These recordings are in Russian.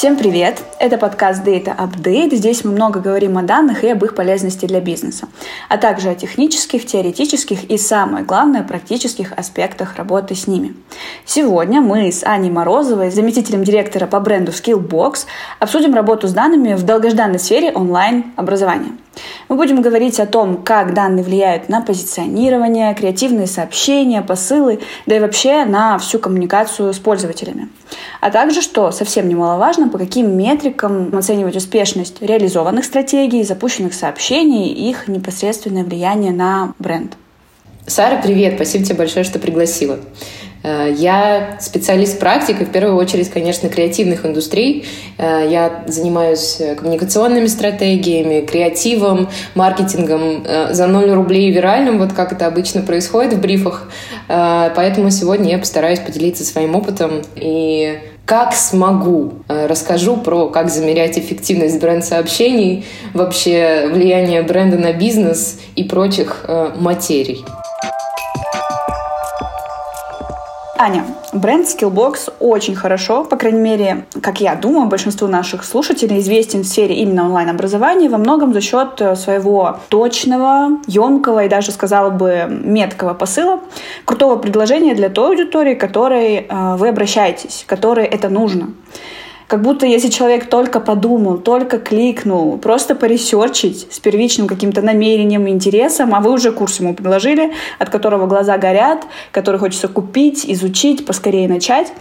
Всем привет! Это подкаст Data Update. Здесь мы много говорим о данных и об их полезности для бизнеса, а также о технических, теоретических и, самое главное, практических аспектах работы с ними. Сегодня мы с Аней Морозовой, заместителем директора по бренду Skillbox, обсудим работу с данными в долгожданной сфере онлайн-образования. Мы будем говорить о том, как данные влияют на позиционирование, креативные сообщения, посылы, да и вообще на всю коммуникацию с пользователями. А также, что совсем немаловажно, по каким метрикам оценивать успешность реализованных стратегий, запущенных сообщений и их непосредственное влияние на бренд. Сара, привет! Спасибо тебе большое, что пригласила. Э, я специалист-практик, в первую очередь, конечно, креативных индустрий. Э, я занимаюсь коммуникационными стратегиями, креативом, маркетингом э, за 0 рублей виральным, вот как это обычно происходит в брифах. Поэтому сегодня я постараюсь поделиться своим опытом и как смогу, расскажу про как замерять эффективность бренд-сообщений, вообще влияние бренда на бизнес и прочих материй. Аня, бренд Skillbox очень хорошо, по крайней мере, как я думаю, большинству наших слушателей известен в сфере именно онлайн-образования во многом за счет э, своего точного, емкого и даже, сказала бы, меткого посыла, крутого предложения для той аудитории, к которой э, вы обращаетесь, которой это нужно. Как будто если человек только подумал, только кликнул, просто поресерчить с первичным каким-то намерением, интересом, а вы уже курс ему предложили, от которого глаза горят, который хочется купить, изучить, поскорее начать.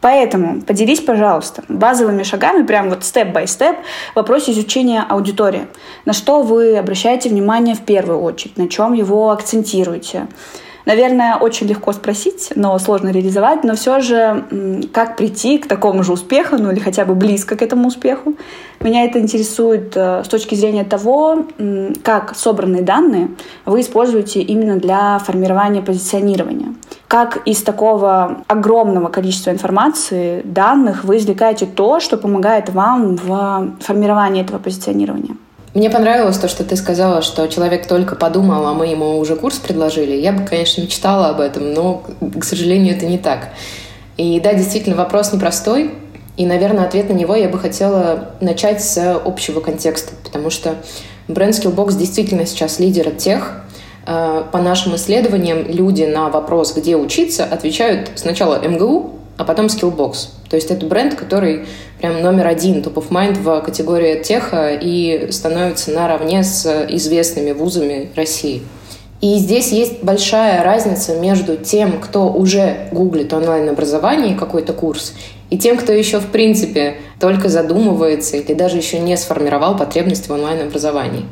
Поэтому поделись, пожалуйста, базовыми шагами, прям вот степ-бай-степ, в вопросе изучения аудитории. На что вы обращаете внимание в первую очередь, на чем его акцентируете. Наверное, очень легко спросить, но сложно реализовать. Но все же, как прийти к такому же успеху, ну или хотя бы близко к этому успеху, меня это интересует э, с точки зрения того, как собранные данные вы используете именно для формирования позиционирования. Как из такого огромного количества информации, данных вы извлекаете то, что помогает вам в формировании этого позиционирования. Мне понравилось то, что ты сказала, что человек только подумал, а мы ему уже курс предложили. Я бы, конечно, мечтала об этом, но, к сожалению, это не так. И да, действительно, вопрос непростой. И, наверное, ответ на него я бы хотела начать с общего контекста, потому что бренд Skillbox действительно сейчас лидер тех, э, по нашим исследованиям, люди на вопрос, где учиться, отвечают сначала МГУ, а потом Skillbox. То есть это бренд, который прям номер один, топ of mind в категории теха и становится наравне с известными вузами России. И здесь есть большая разница между тем, кто уже гуглит онлайн-образование, какой-то курс, и тем, кто еще в принципе только задумывается или даже еще не сформировал потребности в онлайн-образовании.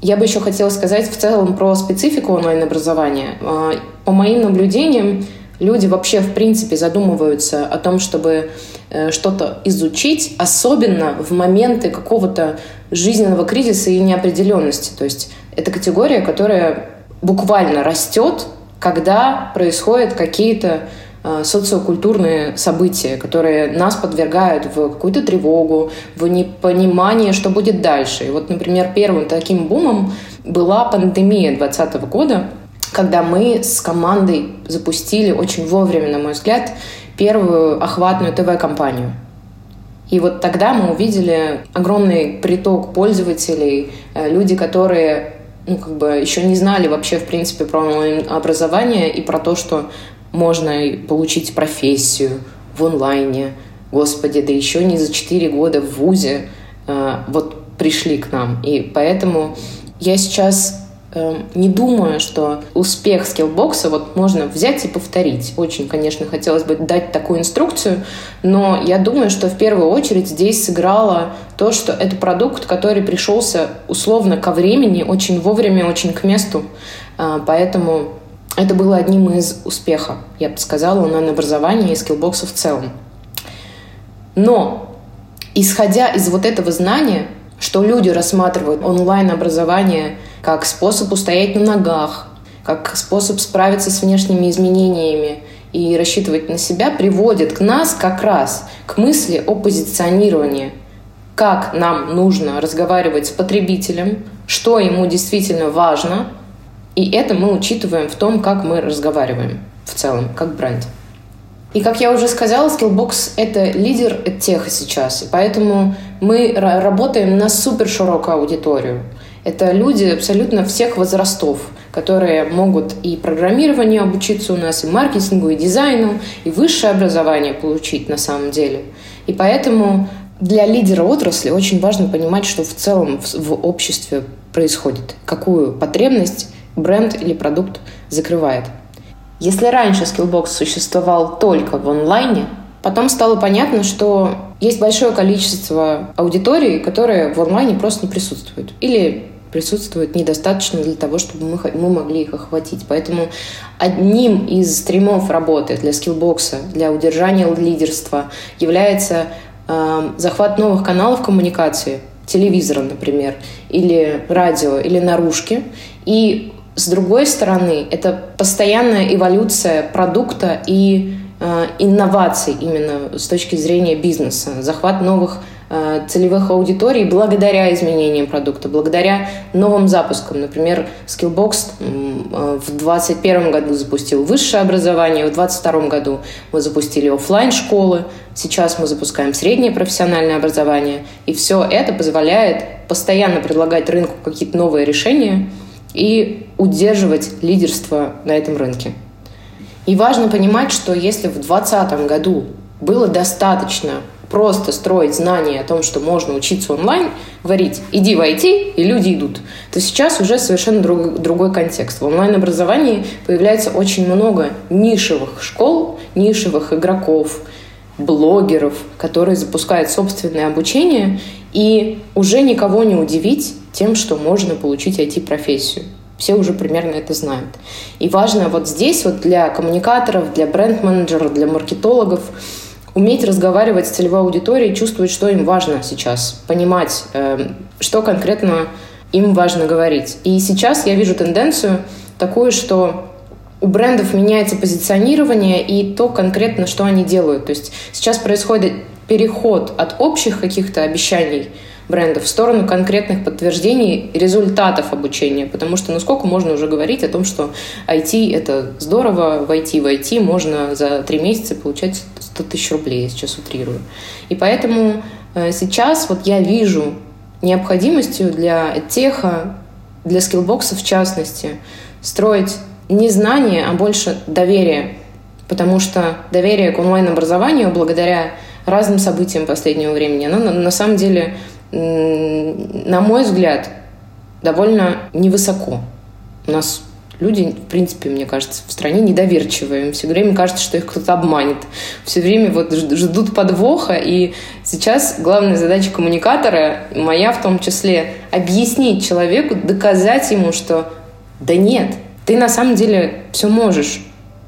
Я бы еще хотела сказать в целом про специфику онлайн-образования. А, по моим наблюдениям, люди вообще в принципе задумываются о том, чтобы э, что-то изучить, особенно в моменты какого-то жизненного кризиса и неопределенности. То есть это категория, которая буквально растет, когда происходят какие-то э, социокультурные события, которые нас подвергают в какую-то тревогу, в непонимание, что будет дальше. И вот, например, первым таким бумом была пандемия 2020 года, когда мы с командой запустили очень вовремя, на мой взгляд, первую охватную ТВ-компанию. И вот тогда мы увидели огромный приток пользователей, э, люди, которые ну, как бы еще не знали вообще, в принципе, про онлайн-образование и про то, что можно получить профессию в онлайне. Господи, да еще не за 4 года в ВУЗе э, вот пришли к нам. И поэтому я сейчас не думаю, что успех скиллбокса вот можно взять и повторить. Очень, конечно, хотелось бы дать такую инструкцию, но я думаю, что в первую очередь здесь сыграло то, что это продукт, который пришелся условно ко времени, очень вовремя, очень к месту. А, поэтому это было одним из успехов, я бы сказала, онлайн-образования и скиллбокса в целом. Но, исходя из вот этого знания, что люди рассматривают онлайн-образование как способ устоять на ногах, как способ справиться с внешними изменениями и рассчитывать на себя, приводит к нас как раз к мысли о позиционировании. Как нам нужно разговаривать с потребителем, что ему действительно важно, и это мы учитываем в том, как мы разговариваем в целом, как бренд. И, как я уже сказала, Skillbox — это лидер тех сейчас. И поэтому мы работаем на супер широкую аудиторию. Это люди абсолютно всех возрастов, которые могут и программированию обучиться у нас, и маркетингу, и дизайну, и высшее образование получить на самом деле. И поэтому для лидера отрасли очень важно понимать, что в целом в обществе происходит, какую потребность бренд или продукт закрывает. Если раньше Skillbox существовал только в онлайне, потом стало понятно, что есть большое количество аудиторий, которые в онлайне просто не присутствуют. Или присутствуют недостаточно для того, чтобы мы, мы могли их охватить. Поэтому одним из стримов работы для скиллбокса, для удержания лидерства является э, захват новых каналов коммуникации, телевизора, например, или радио, или наружки, и с другой стороны, это постоянная эволюция продукта и инноваций именно с точки зрения бизнеса, захват новых э, целевых аудиторий благодаря изменениям продукта, благодаря новым запускам. Например, Skillbox э, в 2021 году запустил высшее образование, в 2022 году мы запустили офлайн школы сейчас мы запускаем среднее профессиональное образование, и все это позволяет постоянно предлагать рынку какие-то новые решения – и удерживать лидерство на этом рынке. И важно понимать, что если в 2020 году было достаточно просто строить знания о том, что можно учиться онлайн, говорить «иди в IT», и люди идут, то сейчас уже совершенно друг, другой контекст. В онлайн-образовании появляется очень много нишевых школ, нишевых игроков, блогеров, которые запускают собственное обучение, и уже никого не удивить тем, что можно получить IT-профессию. Все уже примерно это знают. И важно вот здесь вот для коммуникаторов, для бренд-менеджеров, для маркетологов уметь разговаривать с целевой аудиторией, чувствовать, что им важно сейчас, понимать, э, что конкретно им важно говорить. И сейчас я вижу тенденцию такую, что у брендов меняется позиционирование и то конкретно, что они делают. То есть сейчас происходит переход от общих каких-то обещаний брендов в сторону конкретных подтверждений результатов обучения. Потому что ну можно уже говорить о том, что IT — это здорово, в IT в IT можно за три месяца получать 100 тысяч рублей, я сейчас утрирую. И поэтому э, сейчас вот я вижу необходимостью для теха, для скиллбокса в частности, строить не знание, а больше доверие. Потому что доверие к онлайн-образованию благодаря разным событиям последнего времени, оно на самом деле на мой взгляд, довольно невысоко. У нас люди, в принципе, мне кажется, в стране недоверчивые. Им все время кажется, что их кто-то обманет. Все время вот ждут подвоха. И сейчас главная задача коммуникатора, моя в том числе, объяснить человеку, доказать ему, что да нет, ты на самом деле все можешь.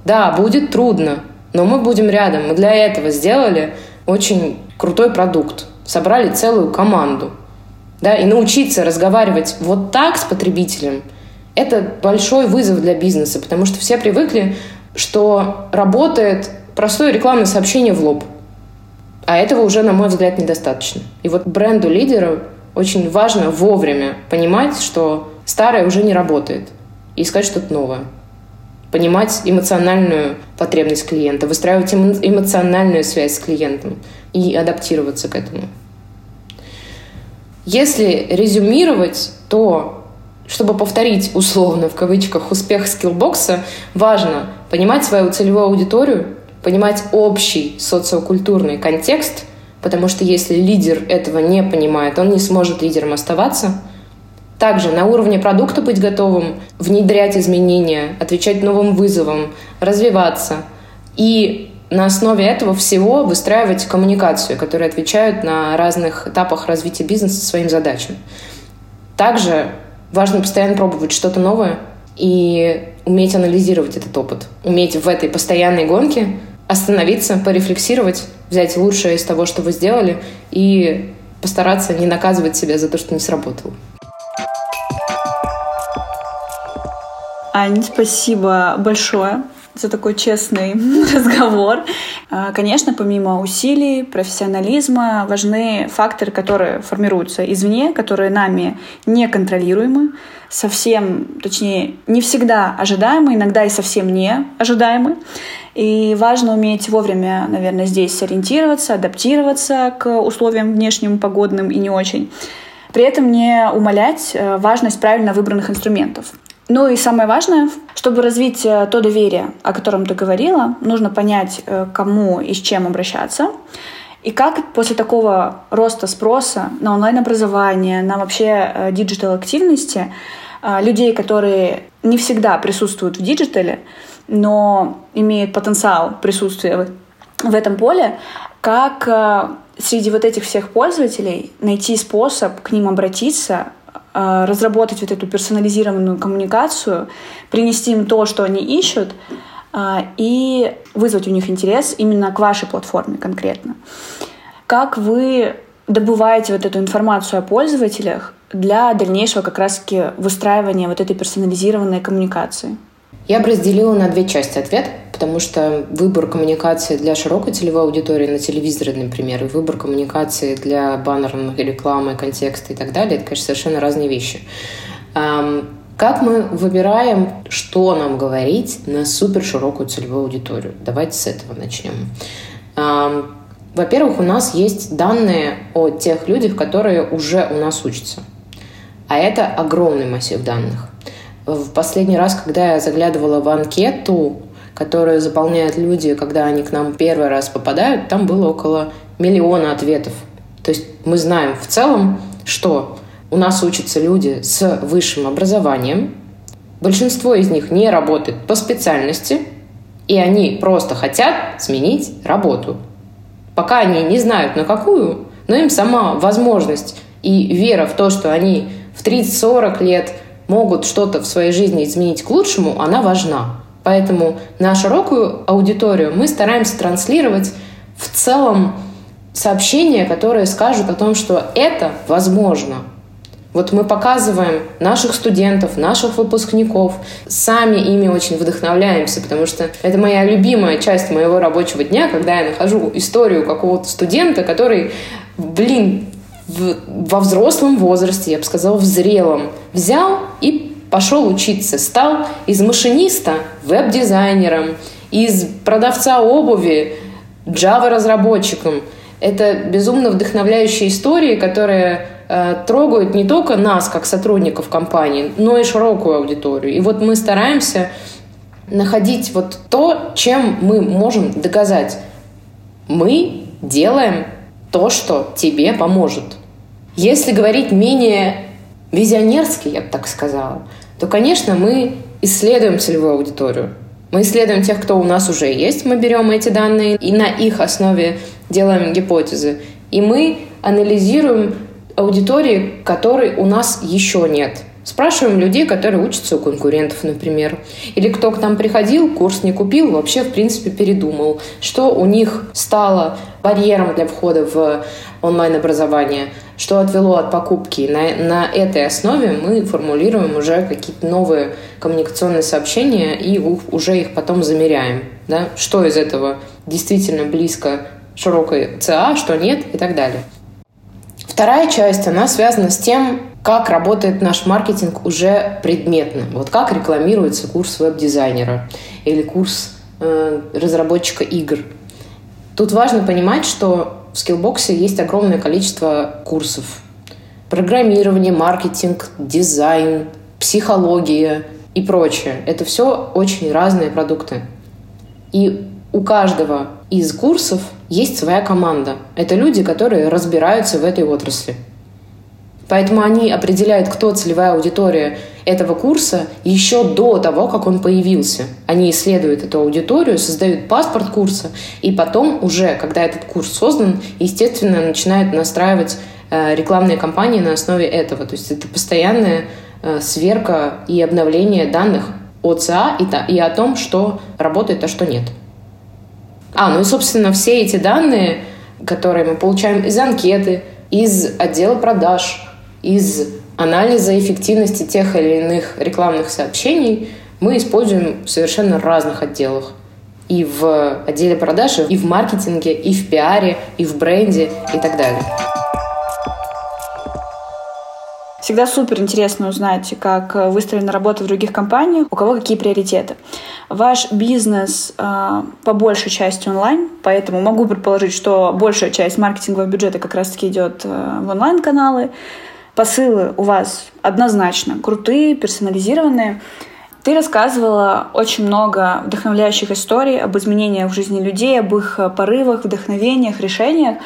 Да, будет трудно, но мы будем рядом. Мы для этого сделали очень крутой продукт собрали целую команду. Да, и научиться разговаривать вот так с потребителем – это большой вызов для бизнеса, потому что все привыкли, что работает простое рекламное сообщение в лоб. А этого уже, на мой взгляд, недостаточно. И вот бренду лидера очень важно вовремя понимать, что старое уже не работает, и искать что-то новое. Понимать эмоциональную потребность клиента, выстраивать эмоциональную связь с клиентом и адаптироваться к этому. Если резюмировать, то чтобы повторить условно в кавычках успех скиллбокса, важно понимать свою целевую аудиторию, понимать общий социокультурный контекст, потому что если лидер этого не понимает, он не сможет лидером оставаться. Также на уровне продукта быть готовым внедрять изменения, отвечать новым вызовам, развиваться и на основе этого всего выстраивать коммуникацию, которая отвечает на разных этапах развития бизнеса своим задачам. Также важно постоянно пробовать что-то новое и уметь анализировать этот опыт, уметь в этой постоянной гонке остановиться, порефлексировать, взять лучшее из того, что вы сделали, и постараться не наказывать себя за то, что не сработало. Ань, спасибо большое за такой честный разговор. А, конечно, помимо усилий, профессионализма, важны факторы, которые формируются извне, которые нами не контролируемы, совсем, точнее, не всегда ожидаемы, иногда и совсем не ожидаемы. И важно уметь вовремя, наверное, здесь сориентироваться, адаптироваться к условиям внешним, погодным и не очень. При этом не умалять э, важность правильно выбранных инструментов. Ну и самое важное, чтобы развить э, то доверие, о котором ты говорила, нужно понять, э, кому и с чем обращаться. И как после такого роста спроса на онлайн-образование, на вообще digital-активности, людей, которые не всегда присутствуют в digital е, но имеют потенциал присутствия в этом поле, как среди вот этих всех пользователей найти способ к ним обратиться, э, разработать вот эту персонализированную коммуникацию, принести им то, что они ищут, э, и вызвать у них интерес именно к вашей платформе конкретно. Как вы добываете вот эту информацию о пользователях для дальнейшего как раз-таки выстраивания вот этой персонализированной коммуникации? Я бы разделила на две части ответ, потому что выбор коммуникации для широкой целевой аудитории на телевизоре, например, и выбор коммуникации для баннерной рекламы, контекста и так далее, это, конечно, совершенно разные вещи. Как мы выбираем, что нам говорить на супер широкую целевую аудиторию? Давайте с этого начнем. Во-первых, у нас есть данные о тех людях, которые уже у нас учатся. А это огромный массив данных. В последний раз, когда я заглядывала в анкету, которую заполняют люди, когда они к нам первый раз попадают, там было около миллиона ответов. То есть мы знаем в целом, что у нас учатся люди с высшим образованием, большинство из них не работает по специальности, и они просто хотят сменить работу. Пока они не знают на какую, но им сама возможность и вера в то, что они в 30-40 лет могут что-то в своей жизни изменить к лучшему, она важна. Поэтому на широкую аудиторию мы стараемся транслировать в целом сообщения, которые скажут о том, что это возможно. Вот мы показываем наших студентов, наших выпускников, сами ими очень вдохновляемся, потому что это моя любимая часть моего рабочего дня, когда я нахожу историю какого-то студента, который, блин, в, во взрослом возрасте, я бы сказала, в зрелом, взял и пошел учиться. Стал из машиниста веб-дизайнером, из продавца обуви Java-разработчиком. Это безумно вдохновляющие истории, которые э, трогают не только нас, как сотрудников компании, но и широкую аудиторию. И вот мы стараемся находить вот то, чем мы можем доказать. Мы делаем то, что тебе поможет. Если говорить менее визионерски, я бы так сказала, то, конечно, мы исследуем целевую аудиторию. Мы исследуем тех, кто у нас уже есть, мы берем эти данные и на их основе делаем гипотезы. И мы анализируем аудитории, которой у нас еще нет – Спрашиваем людей, которые учатся у конкурентов, например. Или кто к нам приходил, курс не купил, вообще, в принципе, передумал. Что у них стало барьером для входа в онлайн-образование, что отвело от покупки. На, на этой основе мы формулируем уже какие-то новые коммуникационные сообщения и уже их потом замеряем. Да? Что из этого действительно близко широкой ЦА, что нет и так далее. Вторая часть, она связана с тем, как работает наш маркетинг уже предметно. Вот как рекламируется курс веб-дизайнера или курс э, разработчика игр. Тут важно понимать, что в скиллбоксе есть огромное количество курсов. Программирование, маркетинг, дизайн, психология и прочее. Это все очень разные продукты. И у каждого из курсов есть своя команда. Это люди, которые разбираются в этой отрасли. Поэтому они определяют, кто целевая аудитория этого курса еще до того, как он появился. Они исследуют эту аудиторию, создают паспорт курса, и потом уже, когда этот курс создан, естественно, начинают настраивать э, рекламные кампании на основе этого. То есть это постоянная э, сверка и обновление данных о ЦА и, и о том, что работает, а что нет. А, ну и, собственно, все эти данные, которые мы получаем из анкеты, из отдела продаж, из анализа эффективности тех или иных рекламных сообщений мы используем в совершенно разных отделах. И в отделе продаж, и в маркетинге, и в пиаре, и в бренде, и так далее. Всегда супер интересно узнать, как выстроена работа в других компаниях, у кого какие приоритеты. Ваш бизнес э, по большей части онлайн, поэтому могу предположить, что большая часть маркетингового бюджета как раз-таки идет э, в онлайн-каналы. Посылы у вас однозначно крутые, персонализированные. Ты рассказывала очень много вдохновляющих историй об изменениях в жизни людей, об их порывах, вдохновениях, решениях.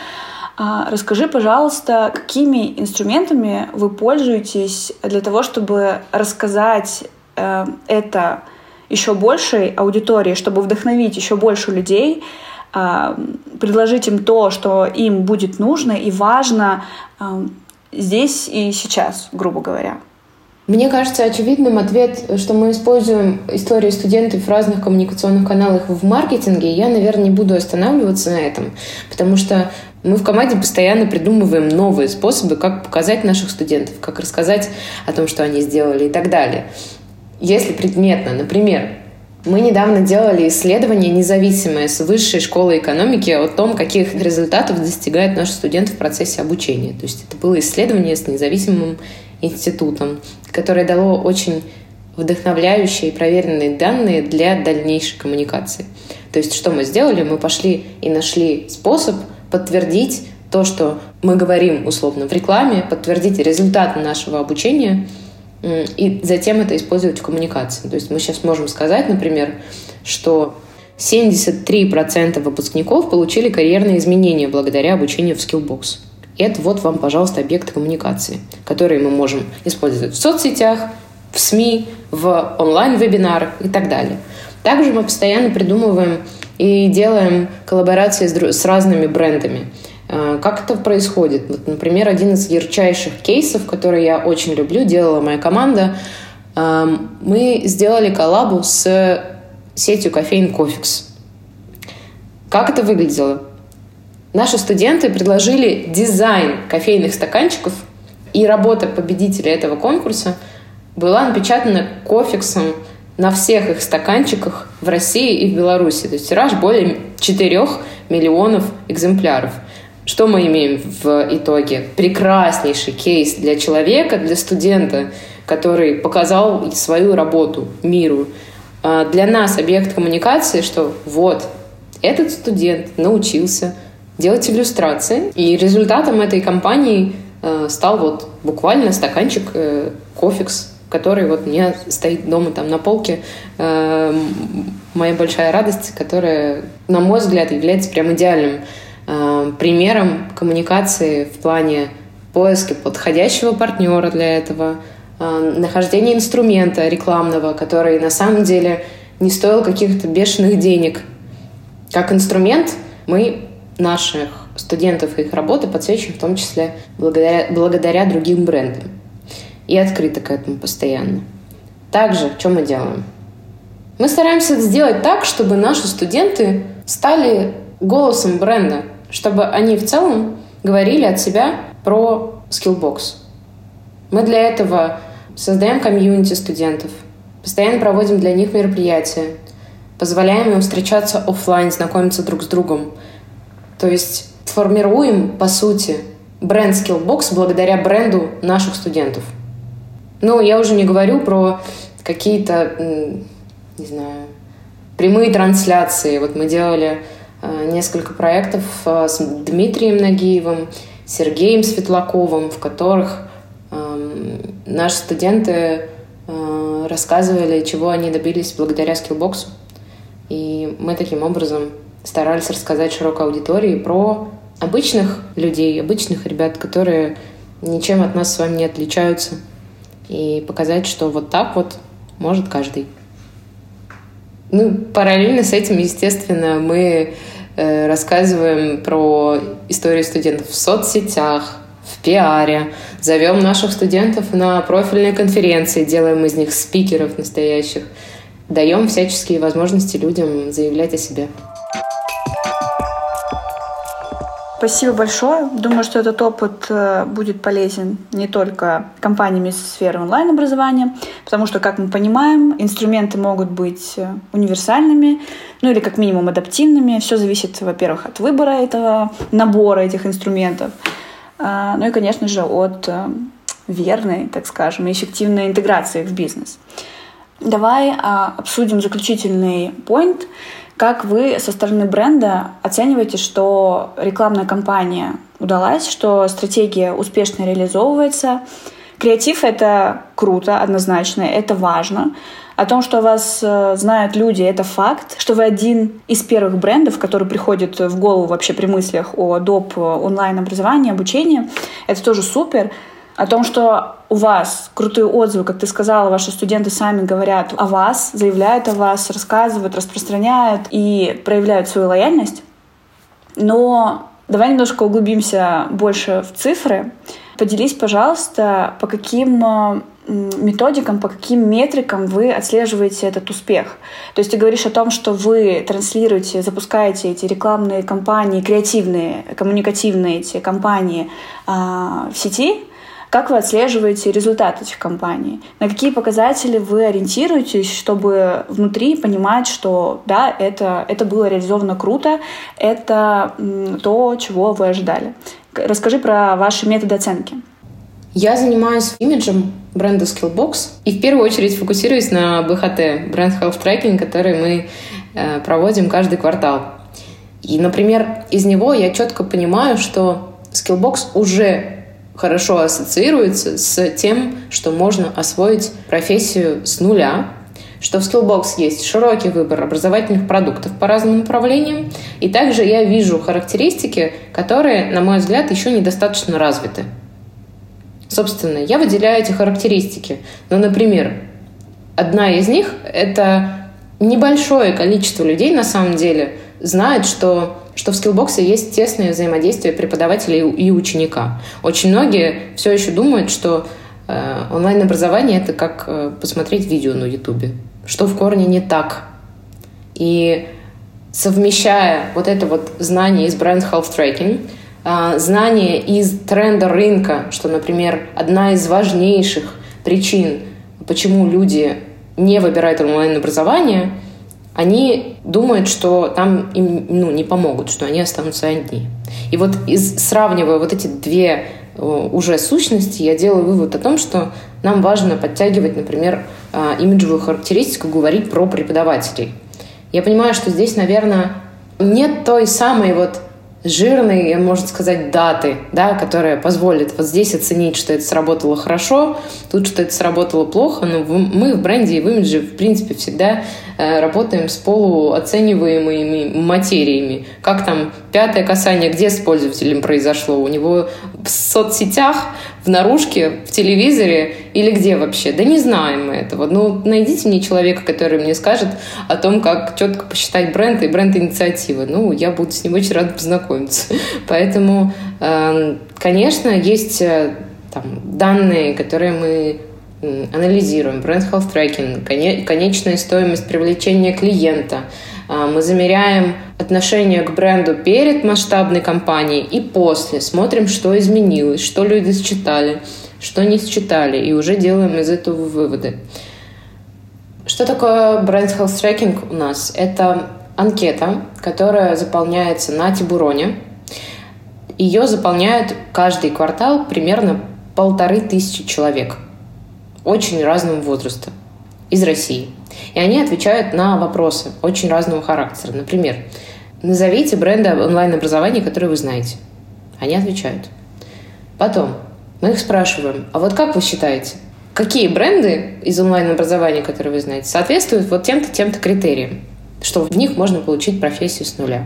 А, расскажи, пожалуйста, какими инструментами вы пользуетесь для того, чтобы рассказать э, это еще большей аудитории, чтобы вдохновить еще больше людей, а, предложить им то, что им будет нужно и важно здесь и сейчас, грубо говоря. Мне кажется очевидным ответ, что мы используем истории студентов в разных коммуникационных каналах в маркетинге. Я, наверное, не буду останавливаться на этом, потому что мы в команде постоянно придумываем новые способы, как показать наших студентов, как рассказать о том, что они сделали и так далее. Если предметно, например, мы недавно делали исследование независимое с Высшей школы экономики о том, каких результатов достигают наши студенты в процессе обучения. То есть это было исследование с независимым институтом, которое дало очень вдохновляющие и проверенные данные для дальнейшей коммуникации. То есть что мы сделали? Мы пошли и нашли способ подтвердить то, что мы говорим условно в рекламе, подтвердить результаты нашего обучения – и затем это использовать в коммуникации. То есть мы сейчас можем сказать, например, что 73% выпускников получили карьерные изменения благодаря обучению в Skillbox. Это вот вам, пожалуйста, объекты коммуникации, которые мы можем использовать в соцсетях, в СМИ, в онлайн-вебинарах и так далее. Также мы постоянно придумываем и делаем коллаборации с разными брендами. Э, как это происходит? Вот, например, один из ярчайших кейсов, который я очень люблю, делала моя команда. Эм, мы сделали коллабу с сетью кофеин Кофикс. Как это выглядело? Наши студенты предложили дизайн кофейных стаканчиков, и работа победителя этого конкурса была напечатана кофиксом на всех их стаканчиках в России и в Беларуси. То есть тираж более 4 миллионов экземпляров. Что мы имеем в итоге? Прекраснейший кейс для человека, для студента, который показал свою работу миру. А для нас объект коммуникации, что вот, этот студент научился делать иллюстрации, и результатом этой кампании э, стал вот буквально стаканчик э, кофекс, который вот у меня стоит дома там на полке. Э, моя большая радость, которая, на мой взгляд, является прям идеальным Э, примером коммуникации в плане поиска подходящего партнера для этого, э, нахождения инструмента рекламного, который на самом деле не стоил каких-то бешеных денег. Как инструмент мы наших студентов и их работы подсвечиваем в том числе благодаря, благодаря другим брендам. И открыто к этому постоянно. Также, что мы делаем? Мы стараемся сделать так, чтобы наши студенты стали голосом бренда, чтобы они в целом говорили от себя про Skillbox. Мы для этого создаем комьюнити студентов, постоянно проводим для них мероприятия, позволяем им встречаться офлайн, знакомиться друг с другом. То есть формируем, по сути, бренд Skillbox благодаря бренду наших студентов. Ну, я уже не говорю про какие-то, не знаю, прямые трансляции. Вот мы делали несколько проектов э, с Дмитрием Нагиевым, Сергеем Светлаковым, в которых эм, наши студенты э, рассказывали, чего они добились благодаря скиллбоксу. И мы таким образом старались рассказать широкой аудитории про обычных людей, обычных ребят, которые ничем от нас с вами не отличаются. И показать, что вот так вот может каждый. Ну, параллельно с этим, естественно, мы э, рассказываем про историю студентов в соцсетях, в пиаре, зовем наших студентов на профильные конференции, делаем из них спикеров настоящих, даем всяческие возможности людям заявлять о себе. Спасибо большое. Думаю, что этот опыт э, будет полезен не только компаниями из сферы онлайн-образования, потому что, как мы понимаем, инструменты могут быть э, универсальными, ну или как минимум адаптивными. Все зависит, во-первых, от выбора этого набора этих инструментов, а, ну и, конечно же, от э, верной, так скажем, эффективной интеграции в бизнес. Давай а, обсудим заключительный point. Как вы со стороны бренда оцениваете, что рекламная кампания удалась, что стратегия успешно реализовывается? Креатив — это круто, однозначно, это важно. О том, что вас э, знают люди, это факт. Что вы один из первых брендов, который приходит в голову вообще при мыслях о доп. онлайн-образовании, обучении, это тоже супер о том, что у вас крутые отзывы, как ты сказала, ваши студенты сами говорят о вас, заявляют о вас, рассказывают, распространяют и проявляют свою лояльность. Но давай немножко углубимся больше в цифры. Поделись, пожалуйста, по каким э, методикам, по каким метрикам вы отслеживаете этот успех. То есть ты говоришь о том, что вы транслируете, запускаете эти рекламные кампании, креативные, коммуникативные эти кампании э, в сети, как вы отслеживаете результат этих компаний? На какие показатели вы ориентируетесь, чтобы внутри понимать, что да, это, это было реализовано круто, это то, чего вы ожидали? Расскажи про ваши методы оценки. Я занимаюсь имиджем бренда Skillbox и в первую очередь фокусируюсь на БХТ, бренд Health Tracking, который мы э, проводим каждый квартал. И, например, из него я четко понимаю, что Skillbox уже хорошо ассоциируется с тем, что можно освоить профессию с нуля, что в Skillbox есть широкий выбор образовательных продуктов по разным направлениям, и также я вижу характеристики, которые, на мой взгляд, еще недостаточно развиты. Собственно, я выделяю эти характеристики. Ну, например, одна из них — это небольшое количество людей, на самом деле, знает, что что в скиллбоксе есть тесное взаимодействие преподавателя и ученика. Очень многие все еще думают, что э, онлайн-образование это как э, посмотреть видео на Ютубе, что в корне не так. И совмещая вот это вот знание из бренд health tracking, э, знание из тренда рынка, что, например, одна из важнейших причин, почему люди не выбирают онлайн-образование – они думают, что там им ну, не помогут, что они останутся одни. И вот из, сравнивая вот эти две э, уже сущности, я делаю вывод о том, что нам важно подтягивать, например, э, имиджевую характеристику, говорить про преподавателей. Я понимаю, что здесь, наверное, нет той самой вот жирной, можно сказать, даты, да, которая позволит вот здесь оценить, что это сработало хорошо, тут что это сработало плохо, но мы в бренде и в имидже, в принципе, всегда работаем с полуоцениваемыми материями. Как там пятое касание, где с пользователем произошло? У него в соцсетях, в наружке, в телевизоре или где вообще? Да не знаем мы этого. Ну, найдите мне человека, который мне скажет о том, как четко посчитать бренд и бренд-инициативы. Ну, я буду с ним очень рада познакомиться. Поэтому, эм, конечно, есть э, там, данные, которые мы анализируем бренд health tracking, конечная стоимость привлечения клиента. А, мы замеряем отношение к бренду перед масштабной кампанией и после. Смотрим, что изменилось, что люди считали, что не считали, и уже делаем из этого выводы. Что такое бренд health tracking у нас? Это анкета, которая заполняется на Тибуроне. Ее заполняют каждый квартал примерно полторы тысячи человек – очень разного возраста из России. И они отвечают на вопросы очень разного характера. Например, назовите бренды онлайн-образования, которые вы знаете. Они отвечают. Потом мы их спрашиваем, а вот как вы считаете, какие бренды из онлайн-образования, которые вы знаете, соответствуют вот тем-то, тем-то критериям, что в них можно получить профессию с нуля?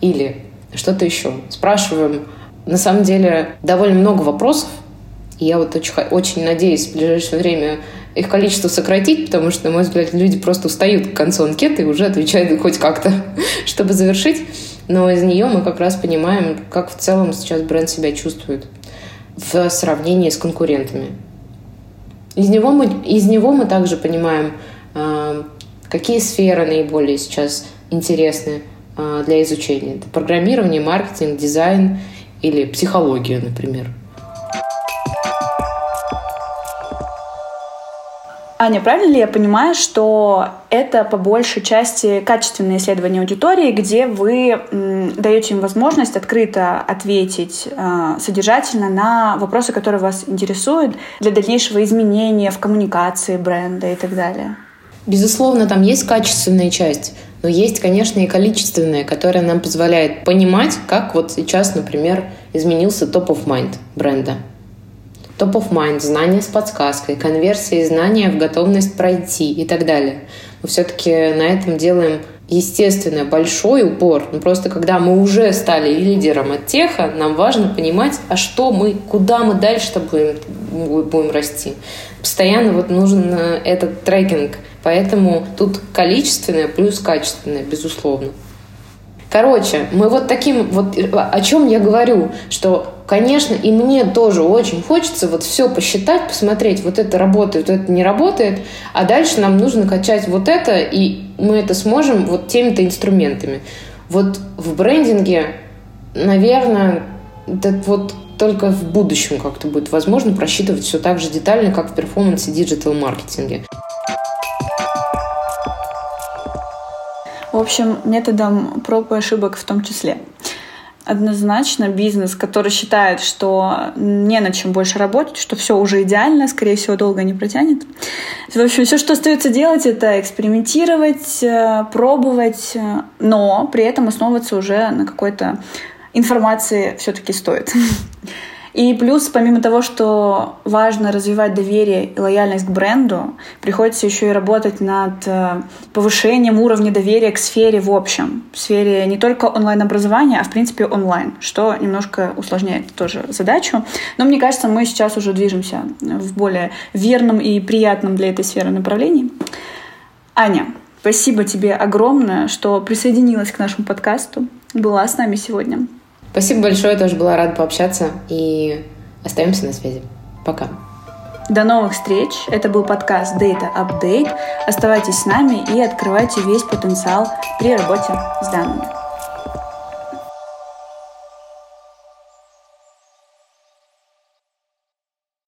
Или что-то еще. Спрашиваем, на самом деле, довольно много вопросов, я вот очень, очень надеюсь в ближайшее время их количество сократить, потому что, на мой взгляд, люди просто устают к концу анкеты и уже отвечают хоть как-то, чтобы завершить. Но из нее мы как раз понимаем, как в целом сейчас бренд себя чувствует в сравнении с конкурентами. Из него мы, из него мы также понимаем, а, какие сферы наиболее сейчас интересны а, для изучения. Это программирование, маркетинг, дизайн или психология, например. Аня, правильно ли я понимаю, что это по большей части качественные исследования аудитории, где вы даете им возможность открыто ответить э, содержательно на вопросы, которые вас интересуют, для дальнейшего изменения в коммуникации бренда и так далее? Безусловно, там есть качественная часть, но есть, конечно, и количественная, которая нам позволяет понимать, как вот сейчас, например, изменился топ of mind бренда top of mind, знания с подсказкой, конверсии знания в готовность пройти и так далее. Мы все-таки на этом делаем естественно, большой упор. Но просто когда мы уже стали лидером от теха, нам важно понимать, а что мы, куда мы дальше-то будем, будем расти. Постоянно вот нужен э, этот трекинг. Поэтому тут количественное плюс качественное, безусловно. Короче, мы вот таким вот о чем я говорю, что, конечно, и мне тоже очень хочется вот все посчитать, посмотреть, вот это работает, вот это не работает, а дальше нам нужно качать вот это, и мы это сможем вот теми-то инструментами. Вот в брендинге, наверное, это вот только в будущем как-то будет возможно просчитывать все так же детально, как в перформансе диджитал-маркетинге. В общем, методом проб и ошибок в том числе. Однозначно бизнес, который считает, что не на чем больше работать, что все уже идеально, скорее всего, долго не протянет. В общем, все, что остается делать, это экспериментировать, э, пробовать, э, но при этом основываться уже на какой-то информации все-таки стоит. И плюс, помимо того, что важно развивать доверие и лояльность к бренду, приходится еще и работать над э, повышением уровня доверия к сфере в общем. В сфере не только онлайн-образования, а в принципе онлайн, что немножко усложняет тоже задачу. Но мне кажется, мы сейчас уже движемся в более верном и приятном для этой сферы направлении. Аня, спасибо тебе огромное, что присоединилась к нашему подкасту, была с нами сегодня. Спасибо большое, тоже была рада пообщаться и остаемся на связи. Пока. До новых встреч. Это был подкаст Data Update. Оставайтесь с нами и открывайте весь потенциал при работе с данными.